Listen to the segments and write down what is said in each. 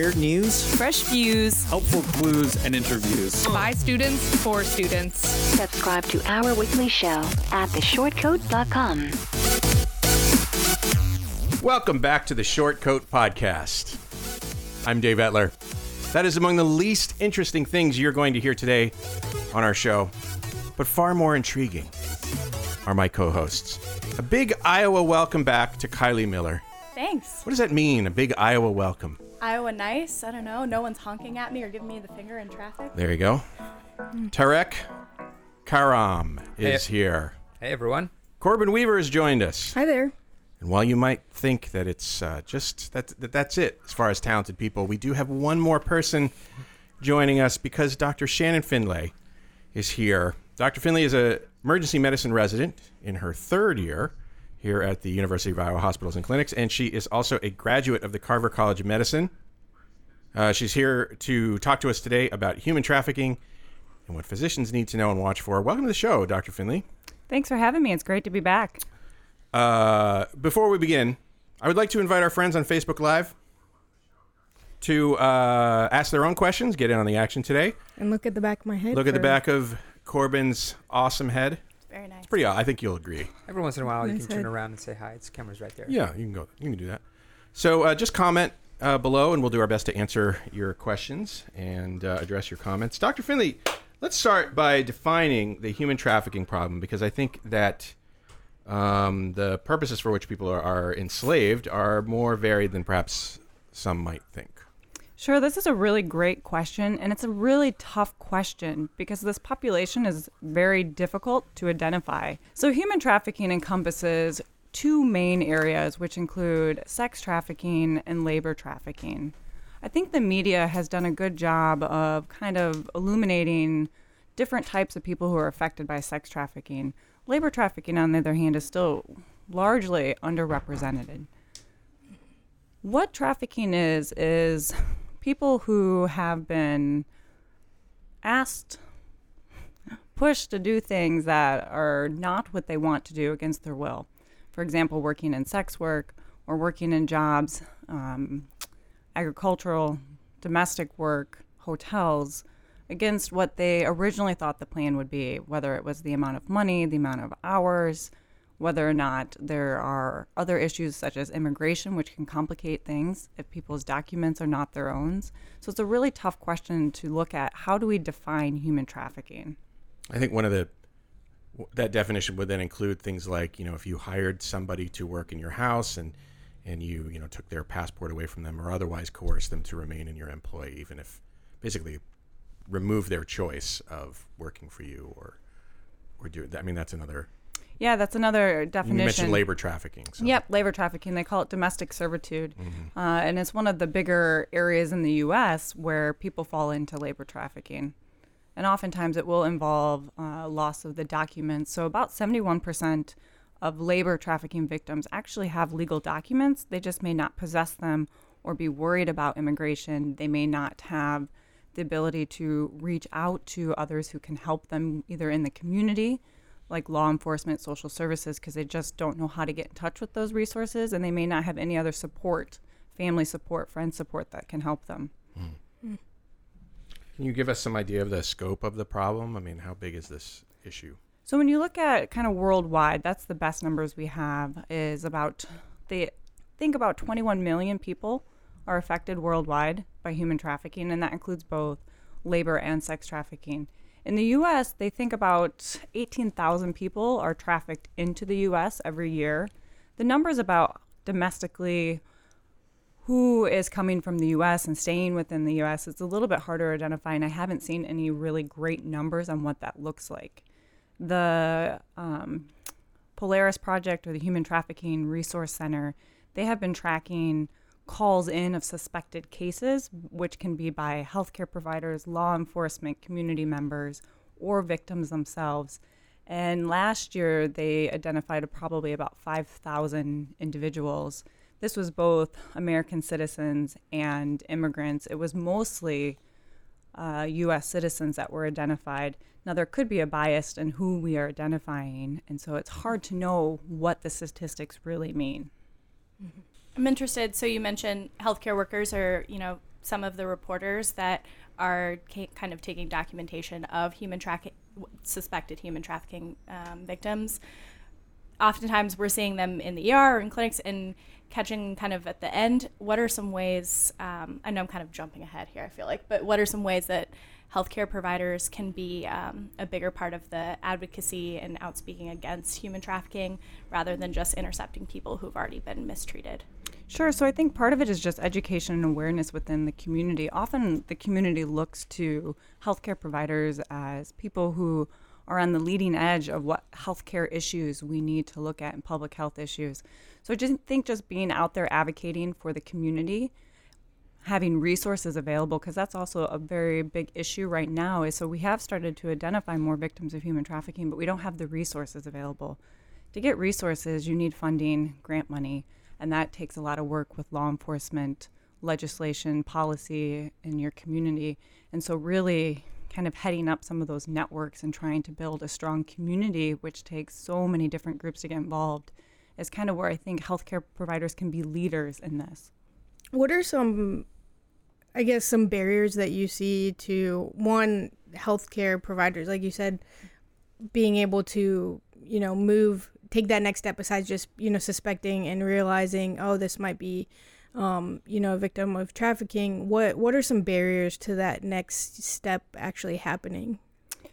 Weird news, fresh views, helpful clues, and interviews. by students for students. Subscribe to our weekly show at theshortcoat.com. Welcome back to the Short Coat Podcast. I'm Dave Etler. That is among the least interesting things you're going to hear today on our show, but far more intriguing are my co hosts. A big Iowa welcome back to Kylie Miller. Thanks. What does that mean, a big Iowa welcome? Iowa nice. I don't know. No one's honking at me or giving me the finger in traffic. There you go. Tarek Karam is Hey. here. Hey everyone. Corbin Weaver has joined us. Hi there. And while you might think that it's uh, just that, that that's it as far as talented people, we do have one more person joining us because Dr. Shannon Findlay is here. Dr. Findlay is a emergency medicine resident in her third year here at the University of Iowa Hospitals and Clinics, and she is also a graduate of the Carver College of Medicine. Uh, she's here to talk to us today about human trafficking and what physicians need to know and watch for. Welcome to the show, Dr. Findlay. Thanks for having me. It's great to be back. Uh, before we begin, I would like to invite our friends on Facebook Live to uh, ask their own questions, get in on the action today. And look at the back of my head. Look at the back of Corbin's awesome head. Very nice. Pretty, I think you'll agree. Every once in a while, you Nice can turn head. around and say hi. It's camera's right there. Yeah, you can go. You can do that. So uh, just comment uh, below, and we'll do our best to answer your questions and uh, address your comments. Dr. Findlay, let's start by defining the human trafficking problem because I think that um, the purposes for which people are, are enslaved are more varied than perhaps some might think. Sure, this is a really great question, and it's a really tough question because this population is very difficult to identify. So, human trafficking encompasses two main areas, which include sex trafficking and labor trafficking. I think the media has done a good job of kind of illuminating different types of people who are affected by sex trafficking. Labor trafficking, on the other hand, is still largely underrepresented. What trafficking is, is people who have been asked, pushed to do things that are not what they want to do against their will. For example, working in sex work or working in jobs, um, agricultural, domestic work, hotels, against what they originally thought the plan would be, whether it was the amount of money, the amount of hours, whether or not there are other issues such as immigration, which can complicate things if people's documents are not their own. So it's a really tough question to look at. How do we define human trafficking? I think one of the that definition would then include things like you know if you hired somebody to work in your house and and you you know took their passport away from them or otherwise coerced them to remain in your employ even if basically remove their choice of working for you or or do I mean that's another Yeah, that's another definition. you mentioned labor trafficking so Yep, labor trafficking. They call it domestic servitude. Mm-hmm. Uh, and it's one of the bigger areas in the U.S. where people fall into labor trafficking. And oftentimes it will involve uh, loss of the documents. So about 71% of labor trafficking victims actually have legal documents. They just may not possess them or be worried about immigration. They may not have the ability to reach out to others who can help them either in the community like law enforcement, social services, because they just don't know how to get in touch with those resources, and they may not have any other support, family support, friend support that can help them. Hmm. can you give us some idea of the scope of the problem I mean how big is this issue So when you look at kind of worldwide, that's the best numbers we have is about they think about 21 million people are affected worldwide by human trafficking, and that includes both labor and sex trafficking. In the U.S., they think about 18,000 people are trafficked into the U.S. every year. The numbers about domestically who is coming from the US and staying within the US, it's a little bit harder to identify, and I haven't seen any really great numbers on what that looks like. The um, Polaris Project or the Human Trafficking Resource Center, they have been tracking calls in of suspected cases, which can be by healthcare providers, law enforcement, community members, or victims themselves. And last year, they identified probably about 5,000 individuals. This was both American citizens and immigrants. It was mostly uh, U.S. citizens that were identified. Now, there could be a bias in who we are identifying, and so it's hard to know what the statistics really mean. I'm interested. So you mentioned healthcare workers are, you know, some of the reporters that are ca- kind of taking documentation of human trafficking, suspected human trafficking um, victims. Oftentimes, we're seeing them in the ER or in clinics and catching kind of at the end. What are some ways? Um, I know I'm kind of jumping ahead here. I feel like, but what are some ways that healthcare providers can be um, a bigger part of the advocacy and outspeaking against human trafficking, rather than just intercepting people who've already been mistreated? Sure. So I think part of it is just education and awareness within the community. Often the community looks to healthcare providers as people who are on the leading edge of what healthcare issues we need to look at and public health issues. So I just think just being out there advocating for the community, having resources available, because that's also a very big issue right now. Is so we have started to identify more victims of human trafficking, but we don't have the resources available. To get resources, you need funding, grant money and that takes a lot of work with law enforcement, legislation, policy in your community. And so, really, kind of heading up some of those networks and trying to build a strong community, which takes so many different groups to get involved, is kind of where I think healthcare providers can be leaders in this. What are some, I guess, some barriers that you see to one healthcare providers, like you said, being able to, you know, move take that next step besides just you know suspecting and realizing oh this might be um, you know a victim of trafficking what what are some barriers to that next step actually happening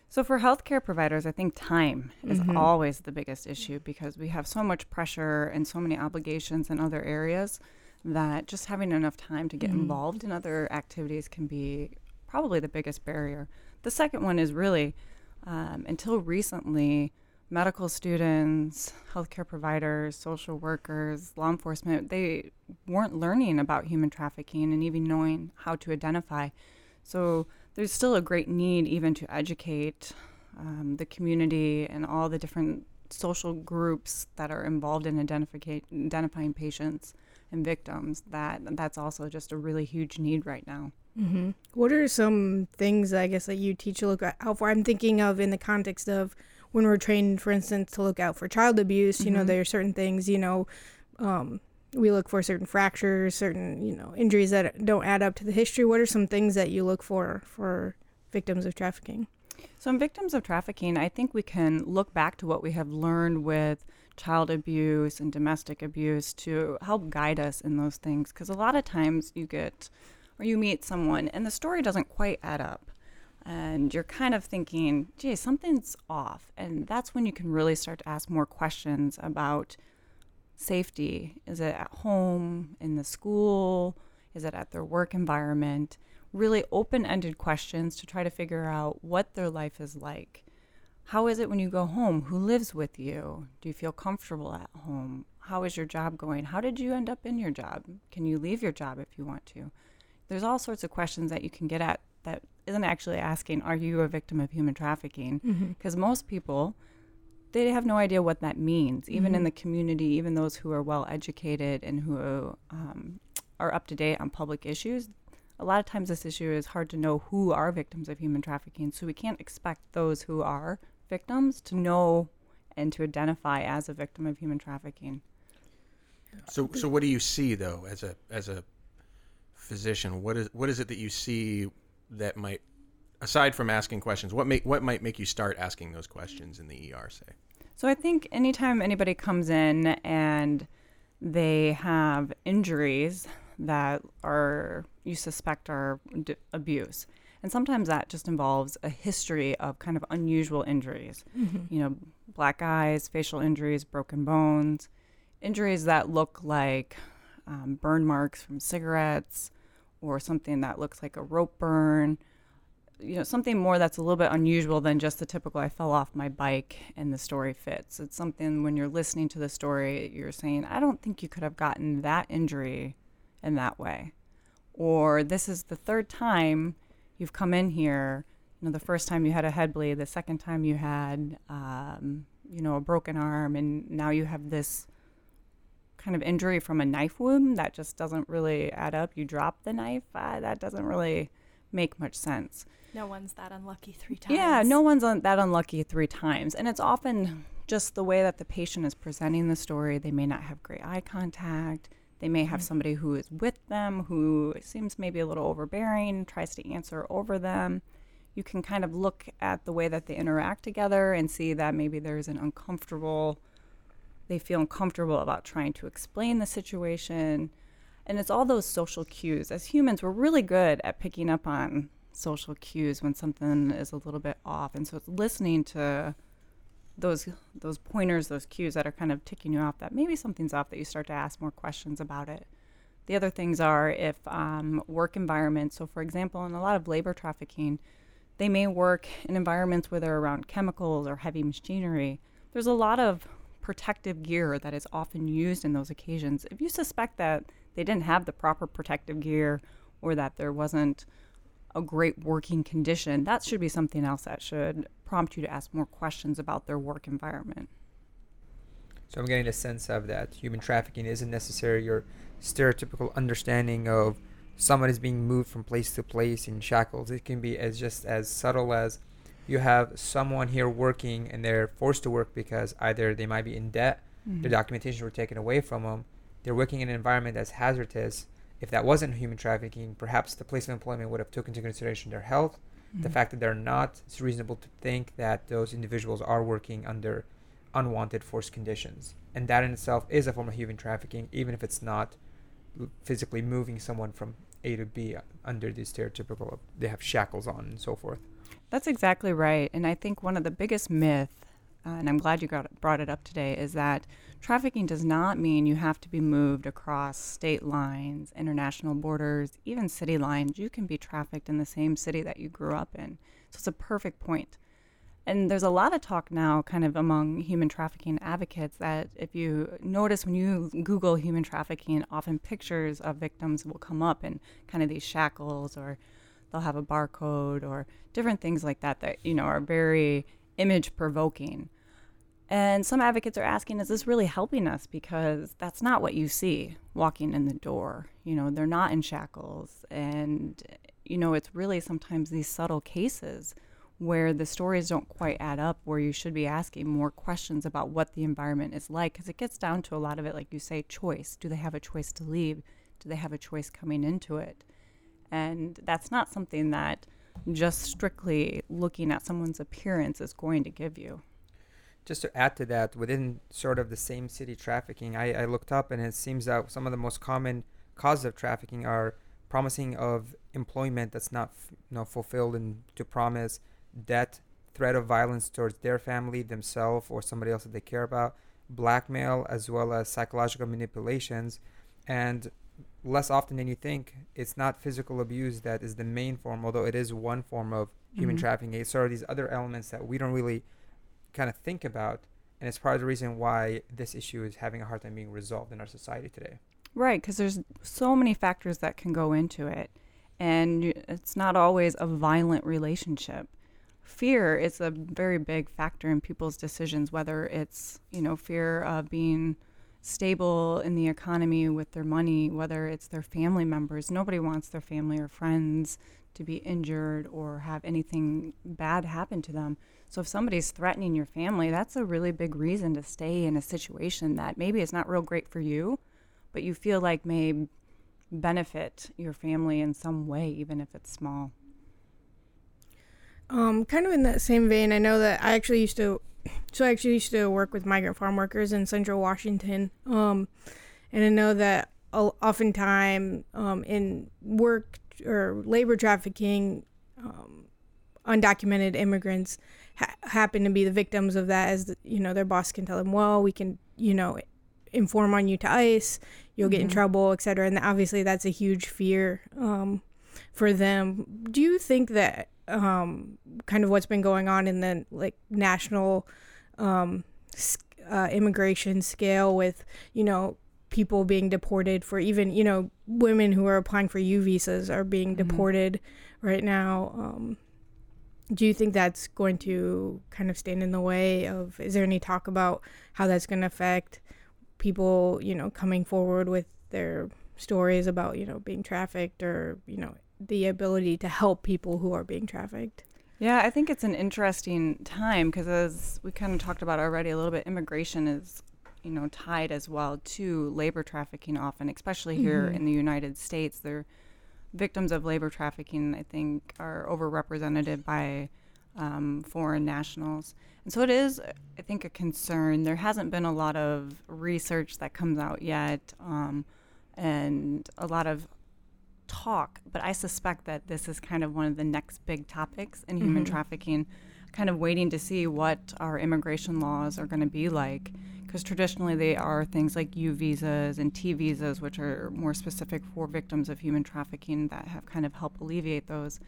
so for healthcare providers i think time is mm-hmm. always the biggest issue because we have so much pressure and so many obligations in other areas that just having enough time to get mm-hmm. involved in other activities can be probably the biggest barrier the second one is really um, until recently medical students, healthcare providers, social workers, law enforcement, they weren't learning about human trafficking and even knowing how to identify. So there's still a great need even to educate um, the community and all the different social groups that are involved in identifying patients and victims that that's also just a really huge need right now. Mm-hmm. What are some things I guess that you teach to look out for? I'm thinking of in the context of when we're trained, for instance, to look out for child abuse, you mm-hmm. know, there are certain things, you know, um, we look for certain fractures, certain, you know, injuries that don't add up to the history. What are some things that you look for for victims of trafficking? So, in victims of trafficking, I think we can look back to what we have learned with child abuse and domestic abuse to help guide us in those things. Because a lot of times you get or you meet someone and the story doesn't quite add up and you're kind of thinking, gee, something's off. And that's when you can really start to ask more questions about safety. Is it at home, in the school? Is it at their work environment? Really open ended questions to try to figure out what their life is like. How is it when you go home? Who lives with you? Do you feel comfortable at home? How is your job going? How did you end up in your job? Can you leave your job if you want to? There's all sorts of questions that you can get at that isn't actually asking, Are you a victim of human trafficking? Because mm-hmm. most people, they have no idea what that means, even mm-hmm. in the community, even those who are well educated and who um, are up to date on public issues. A lot of times, this issue is hard to know who are victims of human trafficking, so we can't expect those who are victims to know and to identify as a victim of human trafficking. So, so what do you see though, as a as a physician? What is what is it that you see that might, aside from asking questions, what make what might make you start asking those questions in the ER? Say. So I think anytime anybody comes in and they have injuries that are you suspect are d- abuse. And sometimes that just involves a history of kind of unusual injuries. Mm-hmm. You know, black eyes, facial injuries, broken bones, injuries that look like um, burn marks from cigarettes, or something that looks like a rope burn, you know, something more that's a little bit unusual than just the typical I fell off my bike and the story fits. It's something when you're listening to the story, you're saying, I don't think you could have gotten that injury in that way. Or this is the third time you've come in here you know, the first time you had a head bleed, the second time you had, um, you know, a broken arm, and now you have this kind of injury from a knife wound that just doesn't really add up. You drop the knife, uh, that doesn't really make much sense. No one's that unlucky three times. Yeah, no one's un- that unlucky three times. And it's often just the way that the patient is presenting the story. They may not have great eye contact. They may have somebody who is with them who seems maybe a little overbearing, tries to answer over them. You can kind of look at the way that they interact together and see that maybe there's an uncomfortable, they feel uncomfortable about trying to explain the situation. And it's all those social cues. As humans, we're really good at picking up on social cues when something is a little bit off. And so it's listening to those those pointers, those cues that are kind of ticking you off that maybe something's off that you start to ask more questions about it. The other things are if um, work environments. So, for example, in a lot of labor trafficking, they may work in environments where they're around chemicals or heavy machinery. There's a lot of protective gear that is often used in those occasions. If you suspect that they didn't have the proper protective gear or that there wasn't a great working condition, that should be something else that should prompt you to ask more questions about their work environment. So I'm getting a sense of that human trafficking isn't necessarily your stereotypical understanding of someone is being moved from place to place in shackles. It can be as just as subtle as you have someone here working and they're forced to work because either they might be in debt, their documentation were taken away from them, they're working in an environment that's hazardous. If that wasn't human trafficking, perhaps the place of employment would have took into consideration their health, the fact that they're not. It's reasonable to think that those individuals are working under unwanted forced conditions, and that in itself is a form of human trafficking, even if it's not physically moving someone from A to B uh, under these stereotypical. They have shackles on and so forth. That's exactly right. And I think one of the biggest myth, uh, and I'm glad you brought it up today, is that trafficking does not mean you have to be moved across state lines, international borders, even city lines. You can be trafficked in the same city that you grew up in. So it's a perfect point. And there's a lot of talk now, kind of among human trafficking advocates, that if you notice when you Google human trafficking, often pictures of victims will come up in kind of these shackles, or they'll have a barcode, or different things like that that you know are very image provoking. And some advocates are asking, is this really helping us? Because that's not what you see walking in the door. You know, they're not in shackles. And, you know, it's really sometimes these subtle cases where the stories don't quite add up, where you should be asking more questions about what the environment is like. Because it gets down to a lot of it, like you say, choice. Do they have a choice to leave? Do they have a choice coming into it? And that's not something that just strictly looking at someone's appearance is going to give you. Just to add to that, within sort of the same city trafficking, I, I looked up and it seems that some of the most common causes of trafficking are promising of employment that's not you know, fulfilled and to promise debt, threat of violence towards their family, themselves, or somebody else that they care about, blackmail, as well as psychological manipulations. And less often than you think, it's not physical abuse that is the main form, although it is one form of human Mhm. trafficking. It's sort of these other elements that we don't really kind of think about. And it's part of the reason why this issue is having a hard time being resolved in our society today. Right, because there's so many factors that can go into it. And it's not always a violent relationship. Fear is a very big factor in people's decisions, whether it's, you know, fear of being stable in the economy with their money, whether it's their family members. Nobody wants their family or friends to be injured or have anything bad happen to them. So if somebody's threatening your family, that's a really big reason to stay in a situation that maybe is not real great for you, but you feel like may benefit your family in some way, even if it's small. Um, kind of in that same vein, I know that I actually used to, so I actually used to work with migrant farm workers in Central Washington. Um, and I know that oftentimes um, in work or labor trafficking, um, undocumented immigrants ha- happen to be the victims of that. As the, you know, their boss can tell them, "Well, we can, you know, inform on you to ICE. You'll get in Mhm. trouble, etc." And obviously, that's a huge fear um, for them. Do you think that um, kind of what's been going on in the like national um, uh, immigration scale with you know people being deported for even you know women who are applying for U visas are being Mhm. deported right now. Um, do you think that's going to kind of stand in the way of? Is there any talk about how that's going to affect people, you know, coming forward with their stories about you know being trafficked or you know the ability to help people who are being trafficked? Yeah, I think it's an interesting time because as we kind of talked about already a little bit, immigration is, you know, tied as well to labor trafficking often, especially here Mhm. in the United States. They're victims of labor trafficking, I think, are overrepresented by um, foreign nationals. And so it is, I think, a concern. There hasn't been a lot of research that comes out yet um, and a lot of talk, but I suspect that this is kind of one of the next big topics in human Mhm. trafficking. Kind of waiting to see what our immigration laws are going to be like, because traditionally they are things like U visas and T visas, which are more specific for victims of human trafficking that have kind of helped alleviate those.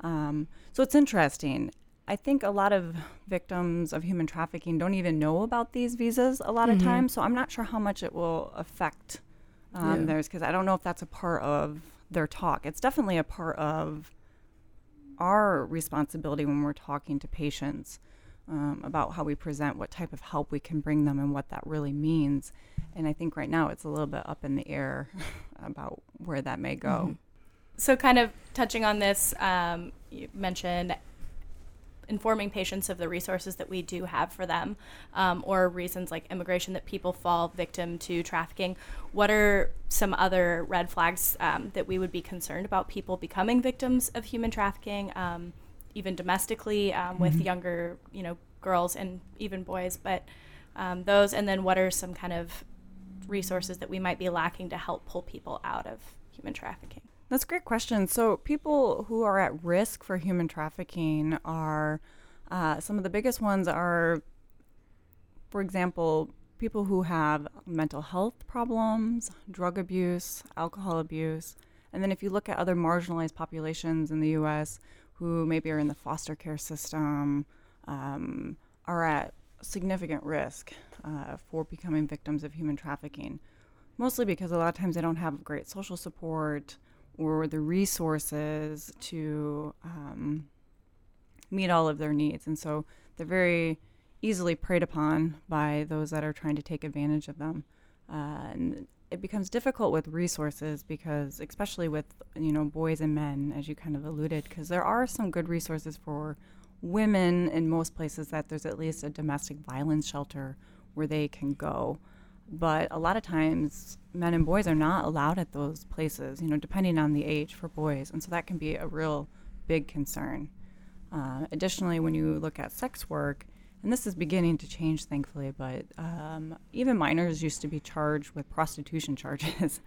Um, so it's interesting. I think a lot of victims of human trafficking don't even know about these visas a lot of Mhm. times, so I'm not sure how much it will affect um, Yeah. theirs because I don't know if that's a part of their talk. It's definitely a part of our responsibility when we're talking to patients um, about how we present, what type of help we can bring them, and what that really means. And I think right now it's a little bit up in the air about where that may go. So, kind of touching on this, um, you mentioned informing patients of the resources that we do have for them, um, or reasons like immigration that people fall victim to trafficking. What are some other red flags um, that we would be concerned about people becoming victims of human trafficking, um, even domestically um, with younger, you know, girls and even boys? But um, those, and then what are some kind of resources that we might be lacking to help pull people out of human trafficking? That's a great question. So, people who are at risk for human trafficking are uh, some of the biggest ones are, for example, people who have mental health problems, drug abuse, alcohol abuse. And then, if you look at other marginalized populations in the US who maybe are in the foster care system, um, are at significant risk uh, for becoming victims of human trafficking mostly because a lot of times they don't have great social support or the resources to um, meet all of their needs. And so they're very easily preyed upon by those that are trying to take advantage of them. Uh, and it becomes difficult with resources because, especially with you know boys and men, as you kind of alluded, because there are some good resources for women in most places that there's at least a domestic violence shelter where they can go but a lot of times men and boys are not allowed at those places you know depending on the age for boys and so that can be a real big concern uh, additionally when you look at sex work and this is beginning to change thankfully but um, even minors used to be charged with prostitution charges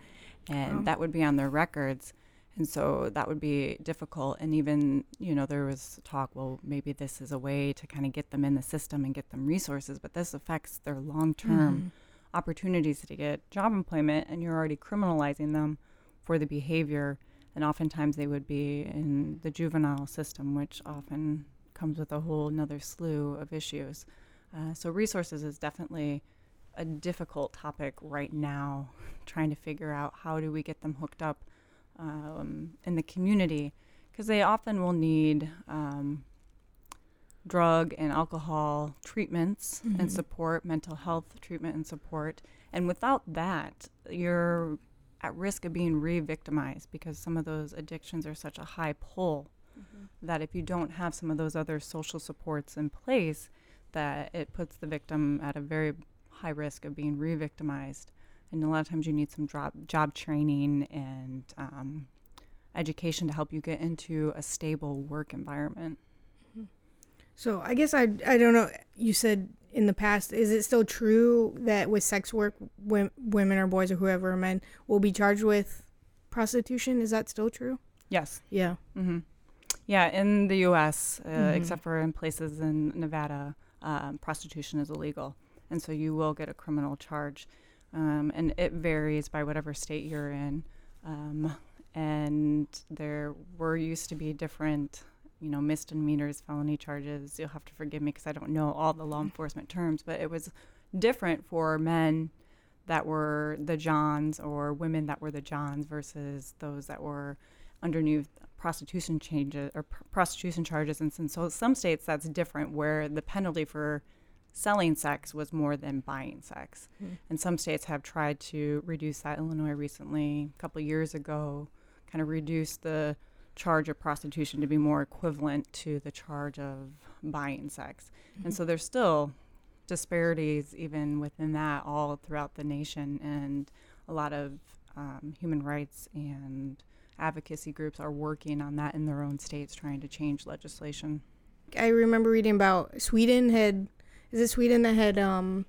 and Oh. that would be on their records and so that would be difficult and even you know there was talk well maybe this is a way to kind of get them in the system and get them resources but this affects their long-term opportunities to get job employment and you're already criminalizing them for the behavior and oftentimes they would be in the juvenile system which often comes with a whole another slew of issues. Uh, so resources is definitely a difficult topic right now trying to figure out how do we get them hooked up um, in the community because they often will need um, drug and alcohol treatments and support, mental health treatment and support. And without that, you're at risk of being re victimized because some of those addictions are such a high pull that if you don't have some of those other social supports in place, that it puts the victim at a very high risk of being re victimized. And a lot of times you need some job, job training and um, education to help you get into a stable work environment. So I guess I I don't know. You said in the past, is it still true that with sex work, women or boys or whoever men will be charged with prostitution? Is that still true? Yes. Yeah. hmm Yeah, in the U.S., uh, Mhm. except for in places in Nevada, um, prostitution is illegal, and so you will get a criminal charge, um, and it varies by whatever state you're in. Um, and there were used to be different, you know, misdemeanors, felony charges. You'll have to forgive me because I don't know all the law mm-hmm. enforcement terms, but it was different for men that were the Johns or women that were the Johns versus those that were underneath prostitution changes or pr- prostitution charges, and some- so some states that's different, where the penalty for selling sex was more than buying sex, mm-hmm. and some states have tried to reduce that. Illinois recently, a couple years ago, kind of reduced the charge of prostitution to be more equivalent to the charge of buying sex, and so there's still disparities even within that all throughout the nation and a lot of um, human rights and advocacy groups are working on that in their own states trying to change legislation. I remember reading about Sweden had is it Sweden that had um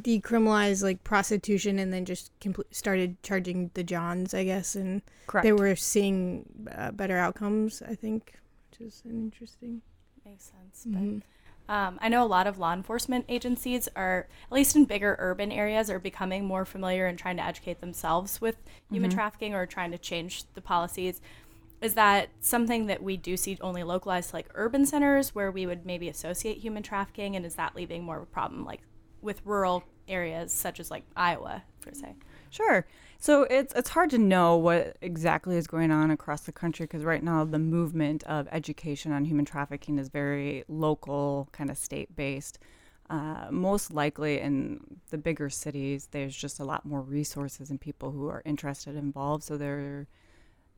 decriminalized like prostitution and then just compl- started charging the johns I guess and correct they were seeing uh, better outcomes I think which is interesting. Makes sense. Mhm. But um, I know a lot of law enforcement agencies are, at least in bigger urban areas, are becoming more familiar and trying to educate themselves with human trafficking or trying to change the policies. Is that something that we do see only localized to like urban centers where we would maybe associate human trafficking? And is that leaving more of a problem like with rural areas such as like Iowa, per se? Sure. So it's it's hard to know what exactly is going on across the country because right now the movement of education on human trafficking is very local, kind of state based. Uh, most likely in the bigger cities, there's just a lot more resources and people who are interested involved. So there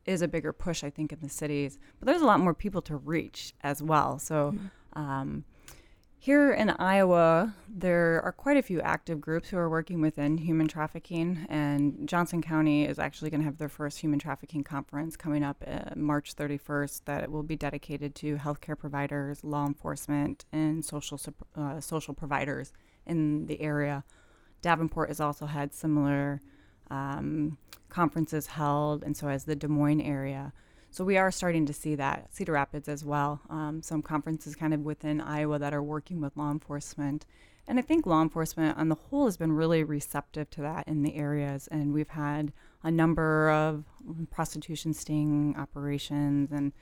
is a bigger push, I think, in the cities. But there's a lot more people to reach as well. So um, here in Iowa, there are quite a few active groups who are working within human trafficking, and Johnson County is actually going to have their first human trafficking conference coming up uh, March 31st. That will be dedicated to healthcare providers, law enforcement, and social uh, social providers in the area. Davenport has also had similar um, conferences held, and so has the Des Moines area. So we are starting to see that Cedar Rapids as well. Um, some conferences kind of within Iowa that are working with law enforcement, and I think law enforcement on the whole has been really receptive to that in the areas. And we've had a number of prostitution sting operations, and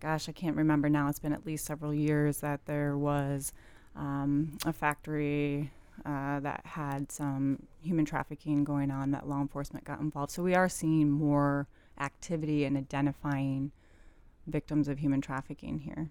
gosh, I can't remember now. It's been at least several years that there was um, a factory uh, that had some human trafficking going on that law enforcement got involved. So we are seeing more activity in identifying victims of human trafficking here.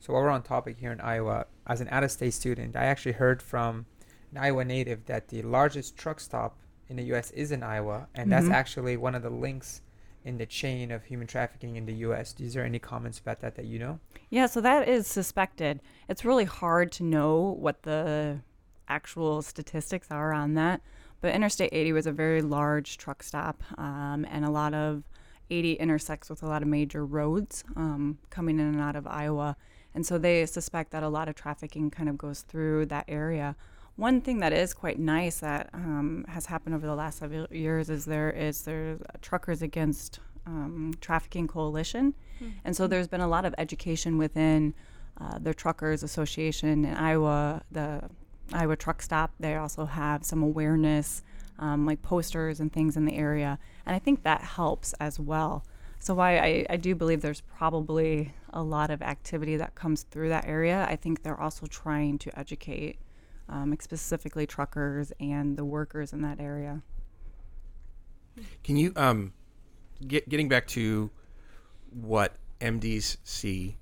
So while we're on topic here in Iowa, as an out-of-state student, I actually heard from an Iowa native that the largest truck stop in the U.S. is in Iowa, and that's Mhm. actually one of the links in the chain of human trafficking in the U.S. Is there any comments about that that you know? Yeah, so that is suspected. It's really hard to know what the actual statistics are on that. But Interstate 80 was a very large truck stop, um, and a lot of 80 intersects with a lot of major roads um, coming in and out of Iowa. And so they suspect that a lot of trafficking kind of goes through that area. One thing that is quite nice that um, has happened over the last several years is there is there's a Truckers Against um, Trafficking Coalition, and so there's been a lot of education within uh, the Truckers Association in Iowa, the Iowa Truck Stop. They also have some awareness, um, like posters and things in the area, and I think that helps as well. So why I, I do believe there's probably a lot of activity that comes through that area. I think they're also trying to educate, um, specifically truckers and the workers in that area. Can you um, get getting back to what MDs see?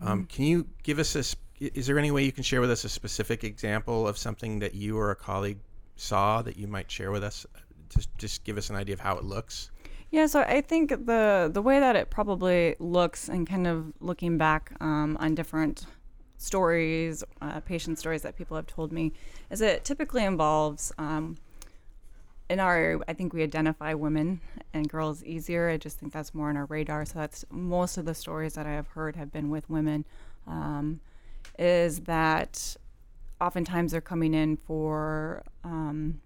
Um, Can you give us a? Is there any way you can share with us a specific example of something that you or a colleague saw that you might share with us? Just just give us an idea of how it looks. Yeah, so I think the the way that it probably looks, and kind of looking back um, on different stories, uh, patient stories that people have told me, is it typically involves. Um, in our, I think we identify women and girls easier. I just think that's more on our radar. So that's most of the stories that I have heard have been with women. Um, is that oftentimes they're coming in for um,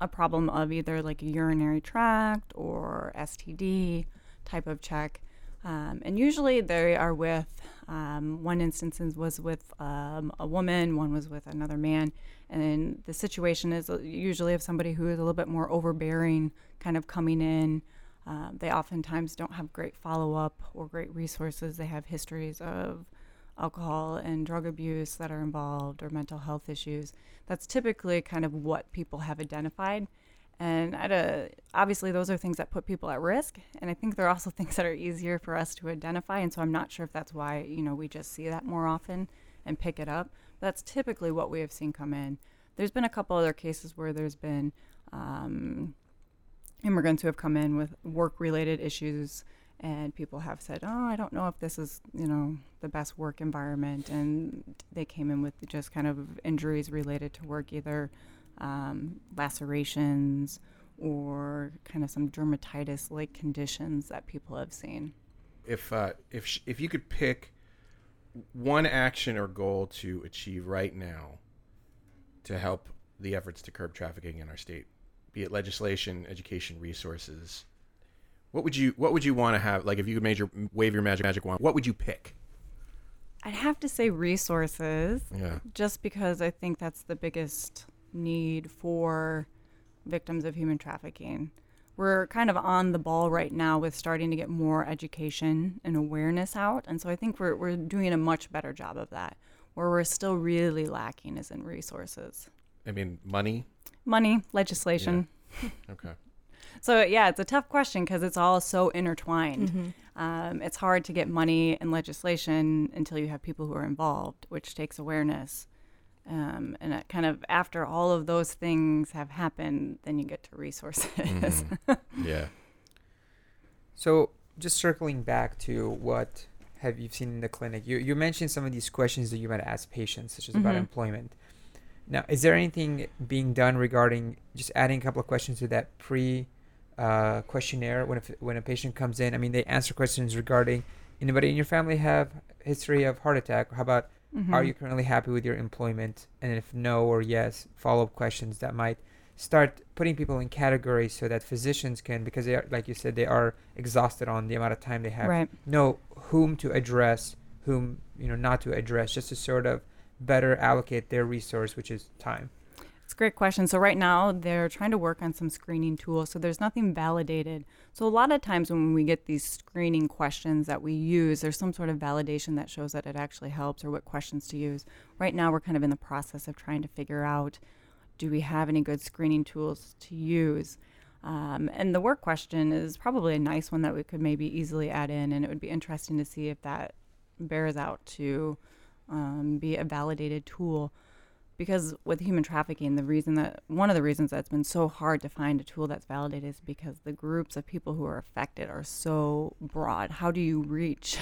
a problem of either like a urinary tract or STD type of check. Um, and usually they are with, um, one instance was with um, a woman, one was with another man. And the situation is usually of somebody who is a little bit more overbearing, kind of coming in. Um, they oftentimes don't have great follow up or great resources. They have histories of alcohol and drug abuse that are involved or mental health issues. That's typically kind of what people have identified. And a, obviously, those are things that put people at risk. And I think they're also things that are easier for us to identify. And so I'm not sure if that's why, you know, we just see that more often and pick it up. That's typically what we have seen come in. There's been a couple other cases where there's been um, immigrants who have come in with work related issues and people have said, "Oh, I don't know if this is, you know, the best work environment," and they came in with just kind of injuries related to work, either um, lacerations or kind of some dermatitis-like conditions that people have seen. If uh, if sh- if you could pick one action or goal to achieve right now to help the efforts to curb trafficking in our state, be it legislation, education, resources, what would you what would you want to have? Like if you could major wave your magic magic wand, what would you pick? I'd have to say resources. Yeah. Just because I think that's the biggest need for victims of human trafficking. We're kind of on the ball right now with starting to get more education and awareness out. And so I think we're, we're doing a much better job of that. Where we're still really lacking is in resources. I mean, money. Money, legislation. Okay. So yeah, it's a tough question because it's all so intertwined. Um, it's hard to get money and legislation until you have people who are involved, which takes awareness. Um, and it kind of after all of those things have happened, then you get to resources. Yeah. So just circling back to what have you seen in the clinic? You you mentioned some of these questions that you might ask patients, such as about Mhm. employment. Now, is there anything being done regarding just adding a couple of questions to that pre uh, questionnaire when a, when a patient comes in? I mean, they answer questions regarding anybody in your family have history of heart attack. How about are Mhm. you currently happy with your employment? And if no or yes, follow up questions that might start putting people in categories so that physicians can, because they are, like you said, they are exhausted on the amount of time they have, Right. know whom to address, whom you know not to address, just to sort of better allocate their resource, which is time. It's a great question. So right now they're trying to work on some screening tools. So there's nothing validated. So a lot of times when we get these screening questions that we use, there's some sort of validation that shows that it actually helps or what questions to use. Right now we're kind of in the process of trying to figure out do we have any good screening tools to use? Um, and the work question is probably a nice one that we could maybe easily add in, and it would be interesting to see if that bears out to um, be a validated tool because with human trafficking the reason that one of the reasons that's been so hard to find a tool that's validated is because the groups of people who are affected are so broad. How do you reach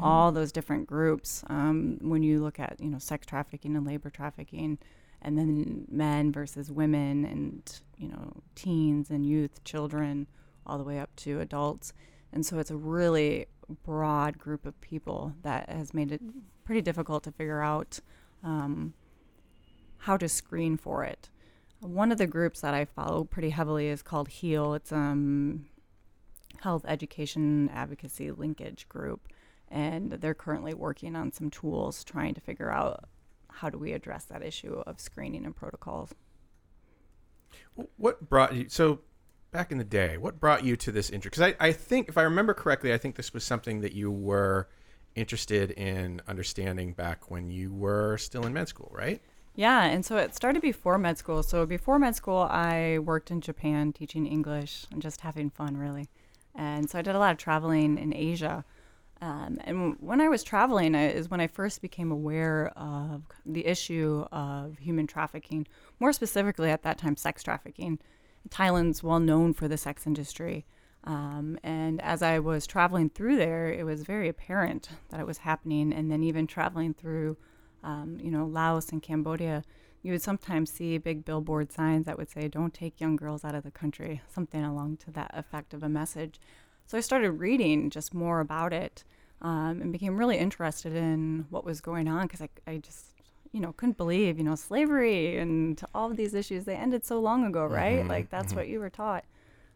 all those different groups? Um, when you look at you know sex trafficking and labor trafficking and then men versus women and you know teens and youth children all the way up to adults. And so it's a really broad group of people that has made it pretty difficult to figure out um, how to screen for it. One of the groups that I follow pretty heavily is called HEAL. It's um health education advocacy linkage group, and they're currently working on some tools trying to figure out how do we address that issue of screening and protocols. What brought you? So, back in the day, what brought you to this interest? Because I, I think, if I remember correctly, I think this was something that you were interested in understanding back when you were still in med school, right? Yeah, and so it started before med school. So before med school, I worked in Japan teaching English and just having fun, really. And so I did a lot of traveling in Asia. Um, and when I was traveling, is when I first became aware of the issue of human trafficking, more specifically at that time, sex trafficking. Thailand's well known for the sex industry. Um, and as I was traveling through there, it was very apparent that it was happening. And then even traveling through, um, you know, Laos and Cambodia, you would sometimes see big billboard signs that would say, "Don't take young girls out of the country," something along to that effect of a message. So I started reading just more about it um, and became really interested in what was going on because I, I just, you know, couldn't believe, you know, slavery and all of these issues, they ended so long ago, right? Like that's what you were taught.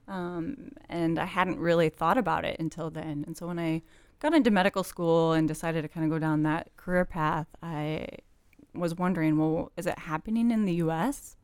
Um, and I hadn't really thought about it until then. And so when I got into medical school and decided to kind of go down that career path, I was wondering, well, is it happening in the US?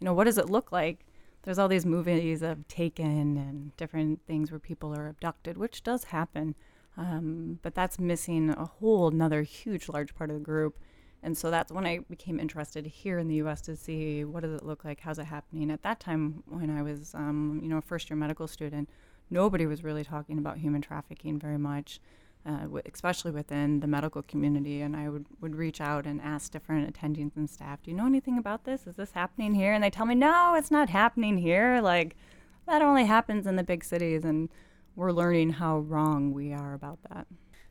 You know, what does it look like? There's all these movies of Taken and different things where people are abducted, which does happen. Um, but that's missing a whole another huge, large part of the group. And so that's when I became interested here in the U.S. to see what does it look like, how's it happening. At that time, when I was, um, you know, a first-year medical student, nobody was really talking about human trafficking very much, uh, w- especially within the medical community. And I would, would reach out and ask different attendings and staff, "Do you know anything about this? Is this happening here?" And they tell me, "No, it's not happening here. Like that only happens in the big cities." And we're learning how wrong we are about that.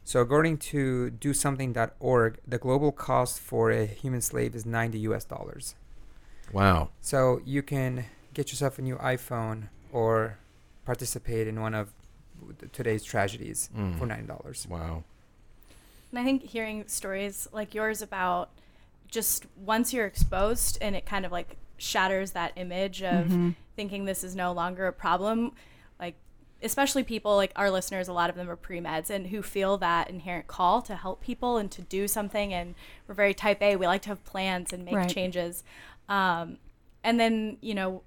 So according to DoSomething.org, the global cost for a human slave is 90 US dollars. Wow. So you can get yourself a new iPhone or participate in one of today's tragedies Mm. for nine dollars. Wow. And I think hearing stories like yours about just once you're exposed and it kind of like shatters that image of thinking this is no longer a problem, like especially people like our listeners, a lot of them are pre meds and who feel that inherent call to help people and to do something. And we're very type A. We like to have plans and make Right. changes. Um, and then, you know,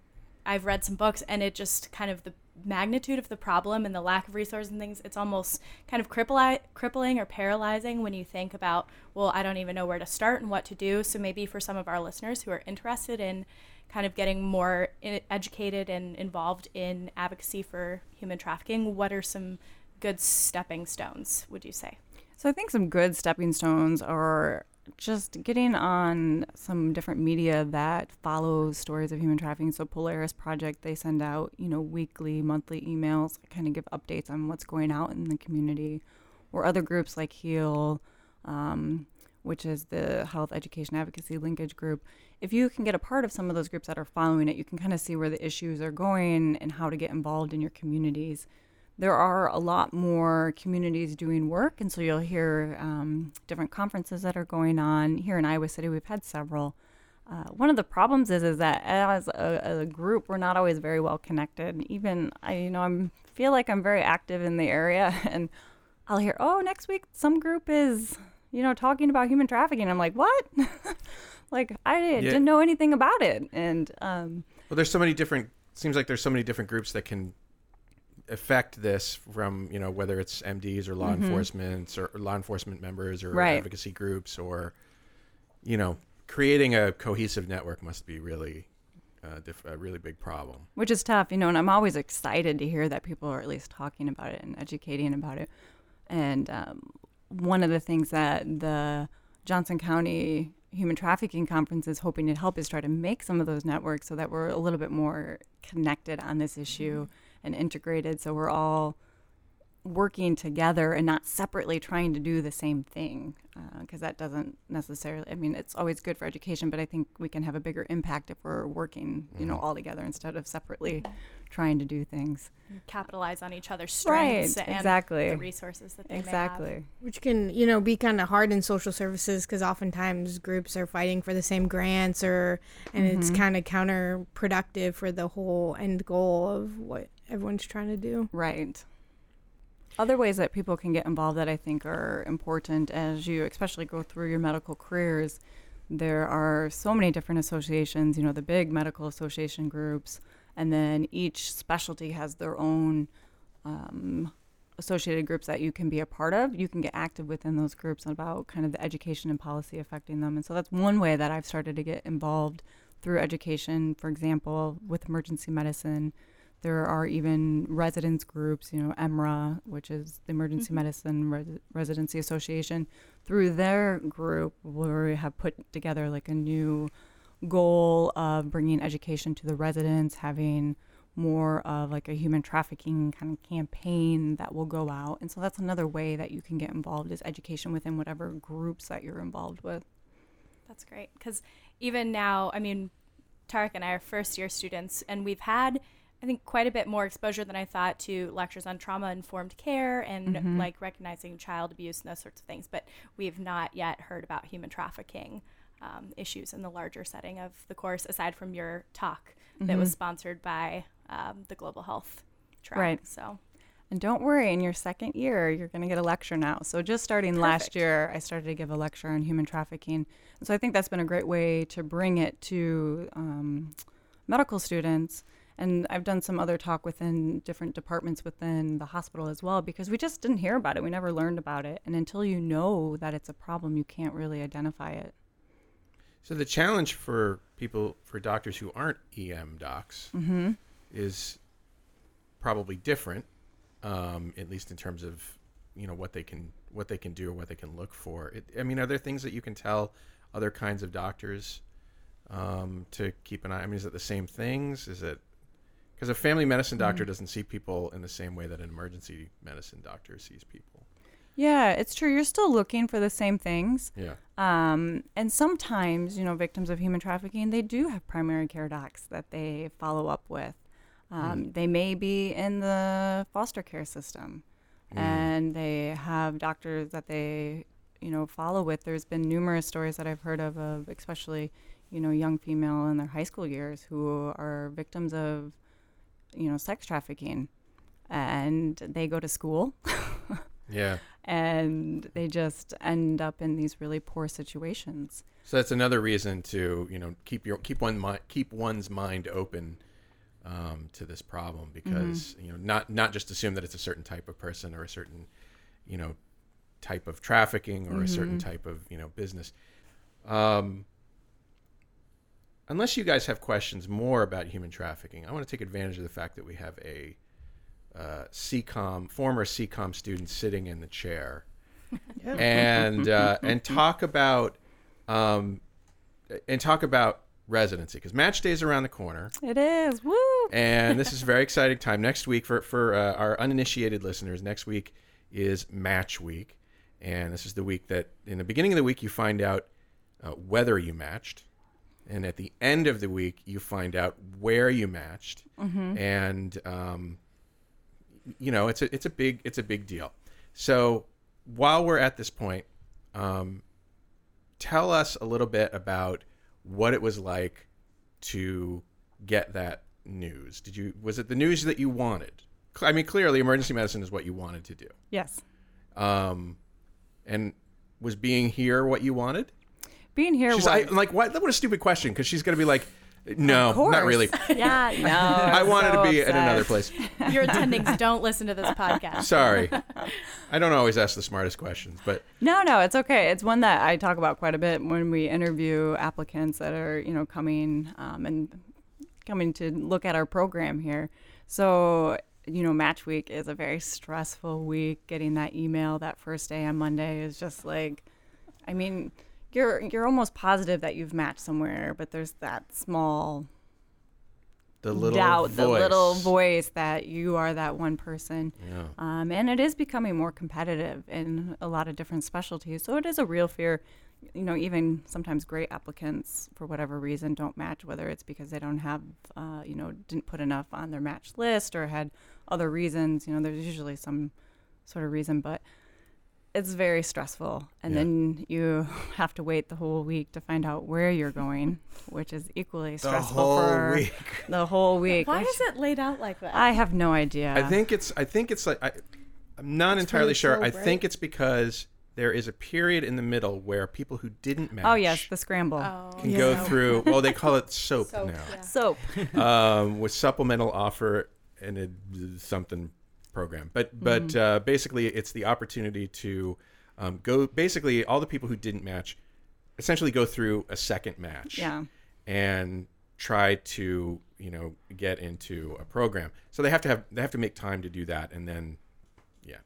I've read some books and it just kind of the magnitude of the problem and the lack of resources and things, it's almost kind of crippli- crippling or paralyzing when you think about, well, I don't even know where to start and what to do. So maybe for some of our listeners who are interested in kind of getting more educated and involved in advocacy for human trafficking, what are some good stepping stones, would you say? So I think some good stepping stones are just getting on some different media that follows stories of human trafficking. So Polaris Project, they send out, you know, weekly, monthly emails, kind of give updates on what's going out in the community. Or other groups like HEAL, um, which is the Health Education Advocacy Linkage Group. If you can get a part of some of those groups that are following it, you can kind of see where the issues are going and how to get involved in your communities there are a lot more communities doing work, and so you'll hear um, different conferences that are going on here in Iowa City. We've had several. Uh, one of the problems is is that as a, a group, we're not always very well connected. Even I, you know, I'm feel like I'm very active in the area, and I'll hear, oh, next week some group is, you know, talking about human trafficking. I'm like, what? like I didn't know anything about it, and um, Well, there's so many different. Seems like there's so many different groups that can affect this from you know whether it's MDs or law enforcement or law enforcement members or Right. advocacy groups or you know creating a cohesive network must be really uh, diff- a really big problem. which is tough, you know. And I'm always excited to hear that people are at least talking about it and educating about it. And um, one of the things that the Johnson County Human Trafficking Conference is hoping to help is try to make some of those networks so that we're a little bit more connected on this issue and integrated, so we're all working together and not separately trying to do the same thing uh, because that doesn't necessarily i mean it's always good for education but i think we can have a bigger impact if we're working you know mm-hmm. all together instead of separately trying to do things. Capitalize on each other's Right, strengths and exactly. the resources that they may have. exactly. Which can you know be kind of hard in social services because oftentimes groups are fighting for the same grants or and it's mm-hmm. kind of counterproductive for the whole end goal of what everyone's trying to do. Right. Other ways that people can get involved that i think are important as you especially go through your medical careers there are so many different associations you know the big medical association groups and then each specialty has their own um, associated groups that you can be a part of. You can get active within those groups about kind of the education and policy affecting them. And so that's one way that i've started to get involved through education for example with emergency medicine there are even residence groups, you know, EMRA, which is the Emergency mm-hmm. Medicine Res- Residency Association. Through their group, we have put together like a new goal of bringing education to the residents, having more of like a human trafficking kind of campaign that will go out. And so that's another way that you can get involved is education within whatever groups that you're involved with. That's great because even now, I mean, Tarek and I are first year students, and we've had, I think, quite a bit more exposure than I thought to lectures on trauma informed care and like recognizing child abuse and those sorts of things. But we've not yet heard about human trafficking um, issues in the larger setting of the course, aside from your talk that was sponsored by um, the Global Health Track. Right. So And don't worry, in your second year, you're going to get a lecture now. So just starting last year, I started to give a lecture on human trafficking. So I think that's been a great way to bring it to um, medical students. And I've done some other talk within different departments within the hospital as well because we just didn't hear about it. We never learned about it. And until you know that it's a problem, you can't really identify it. So the challenge for people, for doctors who aren't EM docs, Mm-hmm. is probably different, um, at least in terms of you know what they can what they can do or what they can look for. It, I mean, are there things that you can tell other kinds of doctors um, to keep an eye? I mean, is it the same things? Is it because a family medicine doctor doesn't see people in the same way that an emergency medicine doctor sees people? Yeah, it's true. You're still looking for the same things. Yeah. Um, and sometimes, you know, victims of human trafficking, they do have primary care docs that they follow up with. Um, They may be in the foster care system, and they have doctors that they, you know, follow with. There's been numerous stories that I've heard of, of especially, you know, young female in their high school years who are victims of, you know, sex trafficking, and they go to school. Yeah. and they just end up in these really poor situations. So that's another reason to you know keep your keep one mi- keep one's mind open um, to this problem because you know not not just assume that it's a certain type of person or a certain you know type of trafficking or a certain type of you know business. Um, unless you guys have questions more about human trafficking, I want to take advantage of the fact that we have a uh, CCOM former CCOM student sitting in the chair. And uh, and talk about um, and talk about residency because match day is around the corner. It is. Woo! and this is a very exciting time. Next week for for uh, our uninitiated listeners next week is match week. And this is the week that in the beginning of the week you find out uh, whether you matched and at the end of the week you find out where you matched and um, you know it's a it's a big it's a big deal so while we're at this point um, tell us a little bit about what it was like to get that news. Did you was it the news that you wanted? I mean, clearly, emergency medicine is what you wanted to do. Yes. Um, and was being here what you wanted? Being here She's was. I, like, what? What a stupid question. Because she's gonna be like, no, not really. yeah, no. I wanted so to be at another place. Your attendings don't listen to this podcast. Sorry, I don't always ask the smartest questions, but No, no, it's okay. It's one that I talk about quite a bit when we interview applicants that are, you know, coming um, and coming to look at our program here. So, you know, match week is a very stressful week. Getting that email that first day on Monday is just like, I mean, you're you're almost positive that you've matched somewhere, but there's that small the little doubt, voice. the little voice that you are that one person. Yeah. Um, and it is becoming more competitive in a lot of different specialties. So it is a real fear. You know, even sometimes great applicants, for whatever reason, don't match, whether it's because they don't have, uh, you know, didn't put enough on their match list or had other reasons. You know, there's usually some sort of reason, but it's very stressful. And Yeah. then you have to wait the whole week to find out where you're going, which is equally The stressful whole for week. the whole week. Why which is it laid out like that? I have no idea. I think it's. I think it's like. I, I'm not entirely really sure. slow, I right? think it's because there is a period in the middle where people who didn't match. Oh yes, the scramble. oh. can go through. Well, they call it soap, Soap, now. yeah. Soap. um, with supplemental offer and a something program. But but Mm-hmm. uh, basically, it's the opportunity to um, go. Basically, all the people who didn't match essentially go through a second match. Yeah. And try to you know get into a program. So they have to have they have to make time to do that, and then yeah,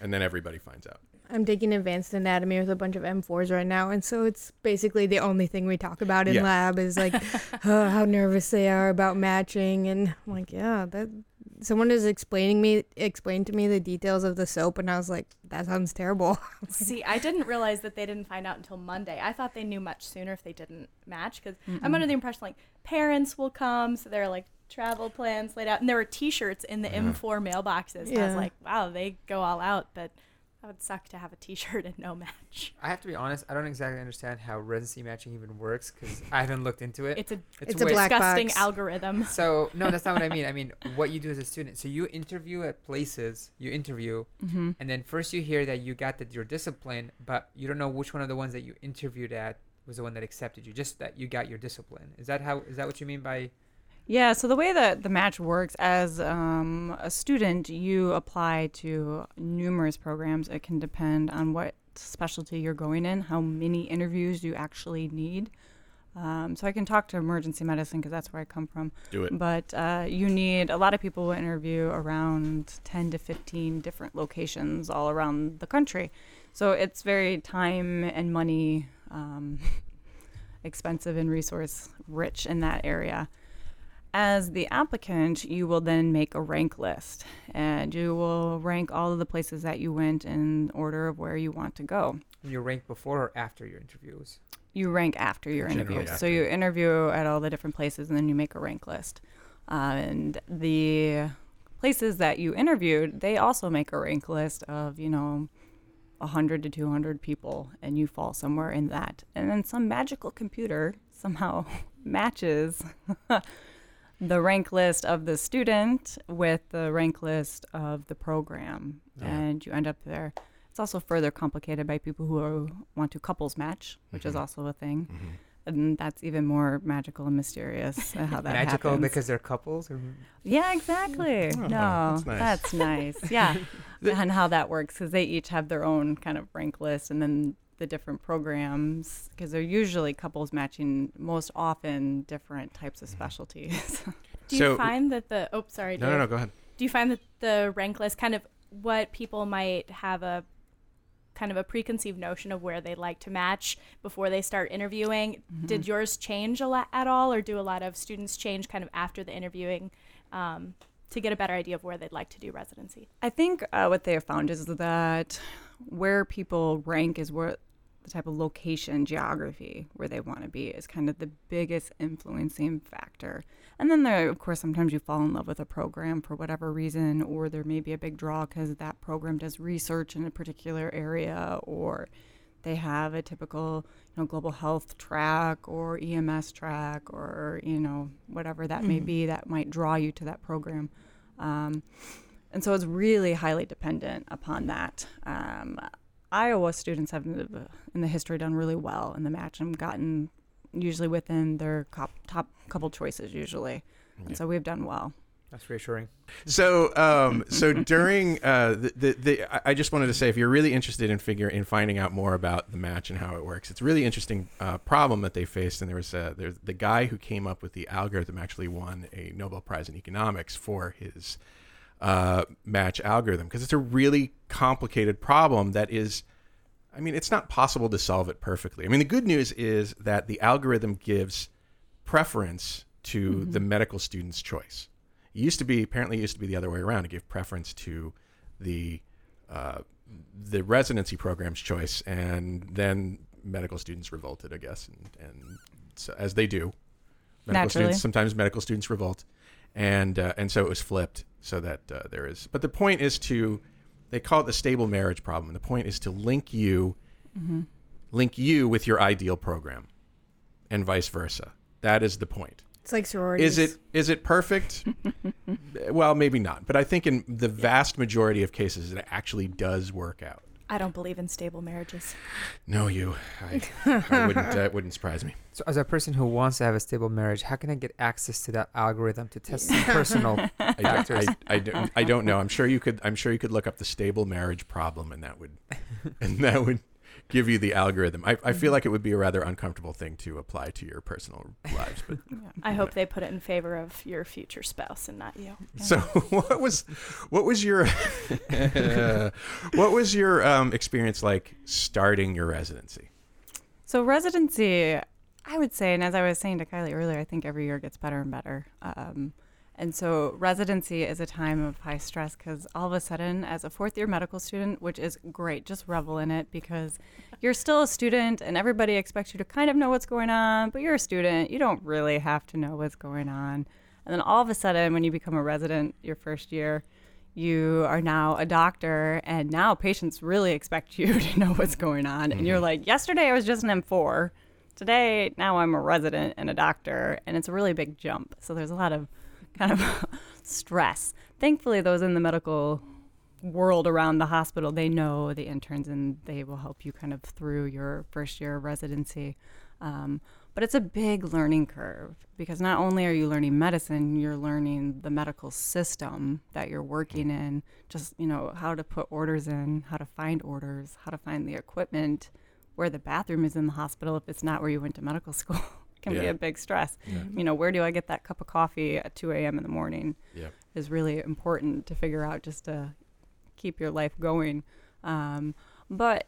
and then everybody finds out. I'm taking advanced anatomy with a bunch of M4s right now, and so it's basically the only thing we talk about in Yeah. lab is like uh, how nervous they are about matching, and I'm like, yeah, that. Someone is explaining me explained to me the details of the soap, and I was like, that sounds terrible. See, I didn't realize that they didn't find out until Monday. I thought they knew much sooner if they didn't match because I'm under the impression like parents will come, so there are like travel plans laid out, and there were T-shirts in the uh-huh. M4 mailboxes. And I was like, wow, they go all out, but that would suck to have a T-shirt and no match. I have to be honest. I don't exactly understand how residency matching even works because I haven't looked into it. It's a It's a way- black disgusting box. algorithm. So no, that's not what I mean. I mean what you do as a student. So you interview at places. You interview, Mm-hmm. and then first you hear that you got that your discipline, but you don't know which one of the ones that you interviewed at was the one that accepted you. Just that you got your discipline. Is that how? Is that what you mean by? Yeah, so the way that the match works as um, a student, you apply to numerous programs. It can depend on what specialty you're going in, how many interviews you actually need. Um, so I can talk to emergency medicine because that's where I come from. Do it. But uh, you need a lot of people will interview around 10 to 15 different locations all around the country. So it's very time and money um, expensive and resource rich in that area. As the applicant, you will then make a rank list and you will rank all of the places that you went in order of where you want to go. You rank before or after your interviews? You rank after your Generally interview. So you interview at all the different places and then you make a rank list. Uh, and the places that you interviewed, they also make a rank list of, you know, 100 to 200 people and you fall somewhere in that. And then some magical computer somehow matches the rank list of the student with the rank list of the program. Uh-huh. And you end up there. It's also further complicated by people who are, want to couples match, which is mm-hmm. also a thing. Mm-hmm. And that's even more magical and mysterious uh, how that Magical happens. because they're couples? Or Yeah, exactly. Oh, no, that's nice. that's nice. Yeah, and how that works because they each have their own kind of rank list, and then the different programs because they're usually couples matching most often different types Mm-hmm. of specialties. Do So- you find that the oh sorry No, no, Dave. no. Go ahead. do you find that the rank list kind of what people might have a kind of a preconceived notion of where they'd like to match before they start interviewing did yours change a lot at all or do a lot of students change kind of after the interviewing um, to get a better idea of where they'd like to do residency I think uh, what they have found is that where people rank is what the type of location, geography where they want to be is kind of the biggest influencing factor. And then there, of course, sometimes you fall in love with a program for whatever reason, or there may be a big draw because that program does research in a particular area, or they have a typical, you know, global health track or EMS track, or you know, whatever that may be that might draw you to that program. Um, and so it's really highly dependent upon that. Um, Iowa students have in the history done really well in the match and gotten usually within their cop, top couple choices usually. And so we've done well. That's reassuring. So, um, so during uh, the, the, the, I- I just wanted to say, if you're really interested in figure in finding out more about the match and how it works, it's a really interesting uh, problem that they faced. And there was uh, there's the guy who came up with the algorithm actually won a Nobel Prize in economics for his uh, match algorithm because it's a really complicated problem that is. I mean, it's not possible to solve it perfectly. I mean, the good news is that the algorithm gives preference to the medical student's choice. It used to be apparently it used to be the other way around. It gave preference to the uh, the residency program's choice, and then medical students revolted, I guess, and, and so, as they do. Medical Naturally. students sometimes medical students revolt, and uh, and so it was flipped so that uh, there is. But the point is to they call it the stable marriage problem. The point is to link you link you with your ideal program, and vice versa. That is the point. It's like sororities. Is it is it perfect? well, maybe not, but I think in the vast majority of cases, it actually does work out. I don't believe in stable marriages No, you, I, I wouldn't. That wouldn't surprise me. So, as a person who wants to have a stable marriage, how can I get access to that algorithm to test some personal I don't, factors? I, I, don't, I don't know. I'm sure you could. I'm sure you could look up the stable marriage problem, and that would, and that would give you the algorithm. I, I feel like it would be a rather uncomfortable thing to apply to your personal lives. But i hope they put it in favor of your future spouse and not you so, what was, what was your, what was your um, experience like starting your residency? So residency, I would say, and as I was saying to Kylie earlier, I think every year gets better and better. Um, and so residency is a time of high stress because all of a sudden, as a fourth year medical student, which is great, just revel in it because you're still a student and everybody expects you to kind of know what's going on, but you're a student. You don't really have to know what's going on. And then all of a sudden, when you become a resident your first year, you are now a doctor, and now patients really expect you to know what's going on. And you're mm-hmm. like, yesterday I was just an M4. Today, now I'm a resident and a doctor, and it's a really big jump. So there's a lot of kind of stress. Thankfully, those in the medical world around the hospital, they know the interns and they will help you kind of through your first year of residency. Um, but it's a big learning curve because not only are you learning medicine, you're learning the medical system that you're working in, just, you know, how to put orders in, how to find orders, how to find the equipment, where the bathroom is in the hospital if it's not where you went to medical school. Can be a big stress. Yeah. You know, where do I get that cup of coffee at 2 a.m. in the morning? Yep. is really important to figure out just to keep your life going. Um, but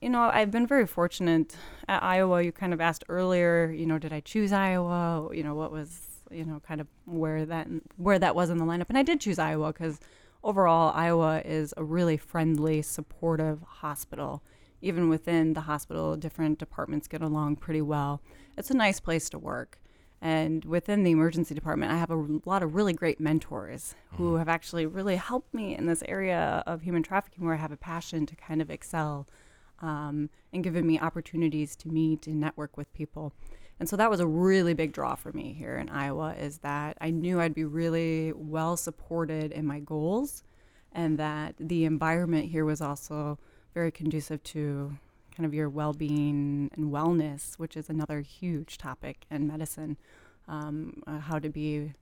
you know, I've been very fortunate at Iowa. You kind of asked earlier, you know, did I choose Iowa? You know, what was, you know, kind of where that where that was in the lineup, and I did choose Iowa because overall, Iowa is a really friendly, supportive hospital. Even within the hospital, different departments get along pretty well. It's a nice place to work. And within the emergency department, I have a r- lot of really great mentors who have actually really helped me in this area of human trafficking where I have a passion to kind of excel um, and given me opportunities to meet and network with people. And so that was a really big draw for me here in Iowa is that I knew I'd be really well supported in my goals and that the environment here was also very conducive to kind of your well-being and wellness, which is another huge topic in medicine. Um, uh, how to be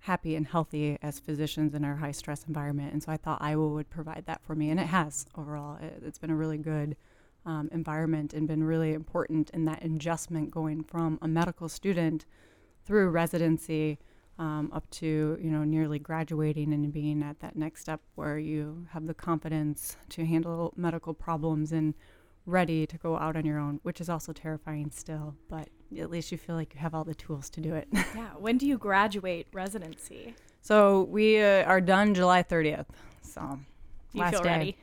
happy and healthy as physicians in our high stress environment. And so I thought Iowa would provide that for me, and it has overall. It, it's been a really good um, environment and been really important in that adjustment going from a medical student through residency um, up to you know nearly graduating and being at that next step where you have the confidence to handle medical problems and ready to go out on your own, which is also terrifying still, but at least you feel like you have all the tools to do it. Yeah. When do you graduate residency? so we uh, are done July 30th. So you last feel day. ready?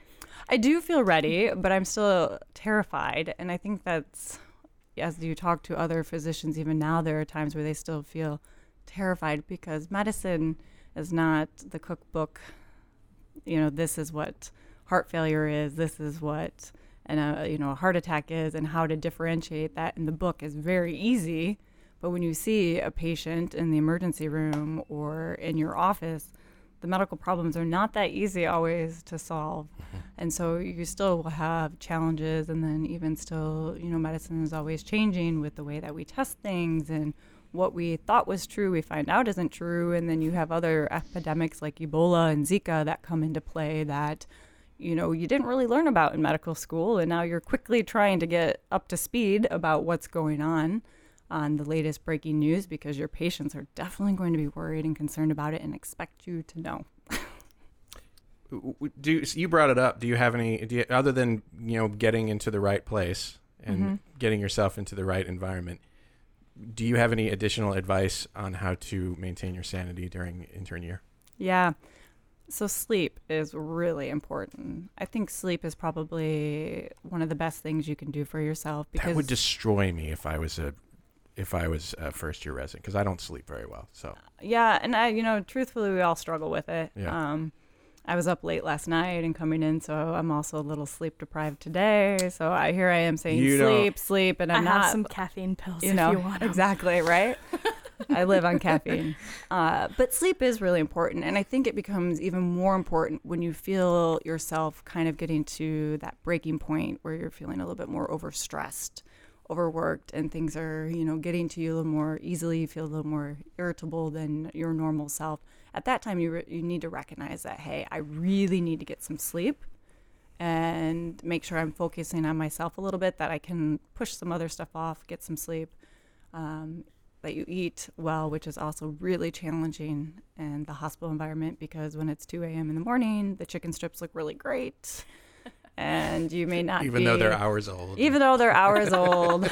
I do feel ready, but I'm still terrified. And I think that's, as you talk to other physicians, even now, there are times where they still feel terrified because medicine is not the cookbook. You know, this is what heart failure is, this is what and a you know a heart attack is and how to differentiate that in the book is very easy but when you see a patient in the emergency room or in your office the medical problems are not that easy always to solve and so you still will have challenges and then even still you know medicine is always changing with the way that we test things and what we thought was true we find out isn't true and then you have other epidemics like ebola and zika that come into play that you know you didn't really learn about in medical school and now you're quickly trying to get up to speed about what's going on on the latest breaking news because your patients are definitely going to be worried and concerned about it and expect you to know Do you, you brought it up? Do you have any? Do you, other than you know getting into the right place and Mhm. getting yourself into the right environment? Do you have any additional advice on how to maintain your sanity during intern year? Yeah. So sleep is really important. I think sleep is probably one of the best things you can do for yourself because that would destroy me if I was a if I was a first year resident because I don't sleep very well. So yeah, and I you know, truthfully we all struggle with it. Yeah. Um I was up late last night and coming in, so I'm also a little sleep deprived today. So I here I am saying You sleep, sleep, and I I'm have not some caffeine pills you if know you want 'em. exactly right i live on caffeine uh, but sleep is really important and i think it becomes even more important when you feel yourself kind of getting to that breaking point where you're feeling a little bit more overstressed overworked and things are you know getting to you a little more easily you feel a little more irritable than your normal self at that time you, re- you need to recognize that hey i really need to get some sleep and make sure I'm focusing on myself a little bit, that I can push some other stuff off, get some sleep, um, that you eat well, which is also really challenging in the hospital environment because when it's 2 a.m. in the morning, the chicken strips look really great. And you may not even though they're hours old, even though they're hours old.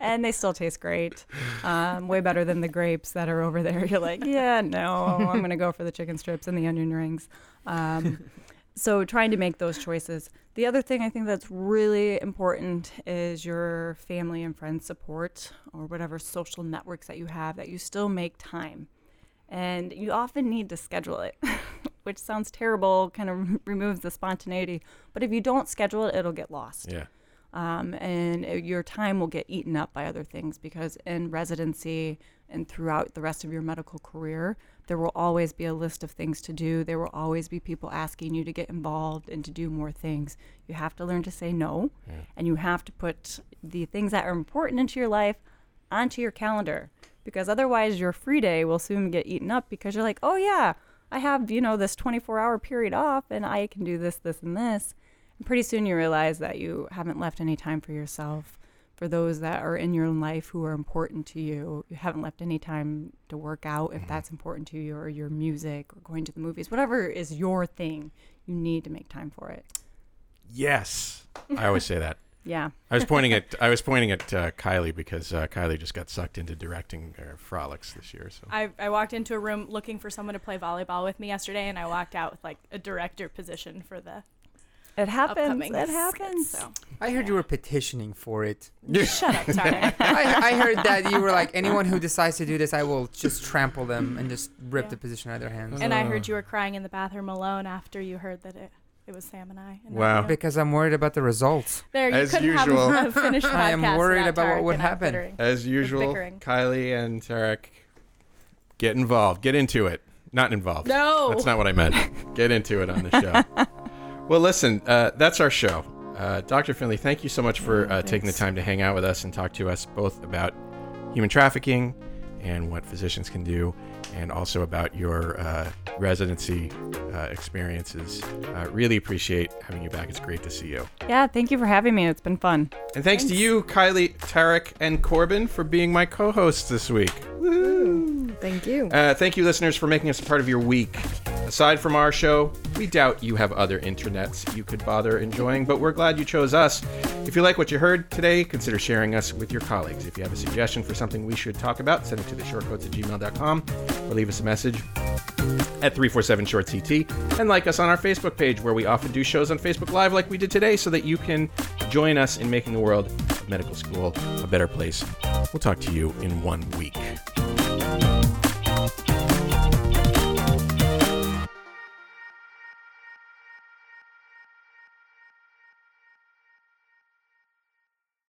And they still taste great. Um, way better than the grapes that are over there. You're like yeah no i'm going to go for the chicken strips and the onion rings. Um, so trying to make those choices. The other thing i think that's really important is your family and friends support or whatever social networks that you have that you still make time. And you often need to schedule it which sounds terrible kind of removes the spontaneity but if you don't schedule it it'll get lost yeah, um, and uh, your time will get eaten up by other things because in residency and throughout the rest of your medical career, there will always be a list of things to do. There will always be people asking you to get involved and to do more things. You have to learn to say no, and you have to put the things that are important into your life onto your calendar because otherwise your free day will soon get eaten up because you're like, oh yeah, I have, you know, this 24 hour period off and I can do this, this, and this. And pretty soon you realize that you haven't left any time for yourself, for those that are in your life who are important to you. You haven't left any time to work out if mm-hmm. that's important to you, or your music, or going to the movies, whatever is your thing. You need to make time for it. Yes, I always say that. Yeah. I was pointing at I was pointing at uh, Kylie because uh, Kylie just got sucked into directing uh, frolics this year. So I, I walked into a room looking for someone to play volleyball with me yesterday, and I walked out with like a director position for the It happens. upcoming. It skits, happens. So. I heard you were petitioning for it. Shut up, sorry. I, I heard that you were like, anyone who decides to do this, I will just trample them and just rip Yeah. the position out of their hands. and I heard you were crying in the bathroom alone after you heard that it, it was Sam and I. and not Wow. you. Because I'm worried about the results. There, you As couldn't usual. have a finished podcast I am worried without about what would happen. bickering. as usual. Kylie and Tarek get involved. Get into it. Not involved. No. that's not what I meant. Get into it on the show. well, listen, uh, that's our show. Uh, Dr. Findlay, thank you so much for uh, taking the time to hang out with us and talk to us both about human trafficking and what physicians can do, and also about your uh, residency uh, experiences. Uh, really appreciate having you back. It's great to see you. Yeah. Thank you for having me. It's been fun. And thanks, to you, Kylie, Tarek, and Corbin for being my co-hosts this week. Thank you. Uh, thank you, listeners, for making us a part of your week. Aside from our show, we doubt you have other internets you could bother enjoying, but we're glad you chose us. If you like what you heard today, consider sharing us with your colleagues. If you have a suggestion for something we should talk about, send it to the shortcoats at gmail.com or leave us a message at 347 short ct and like us on our facebook page where we often do shows on facebook live like we did today so that you can join us in making the world of medical school a better place. We'll talk to you in one week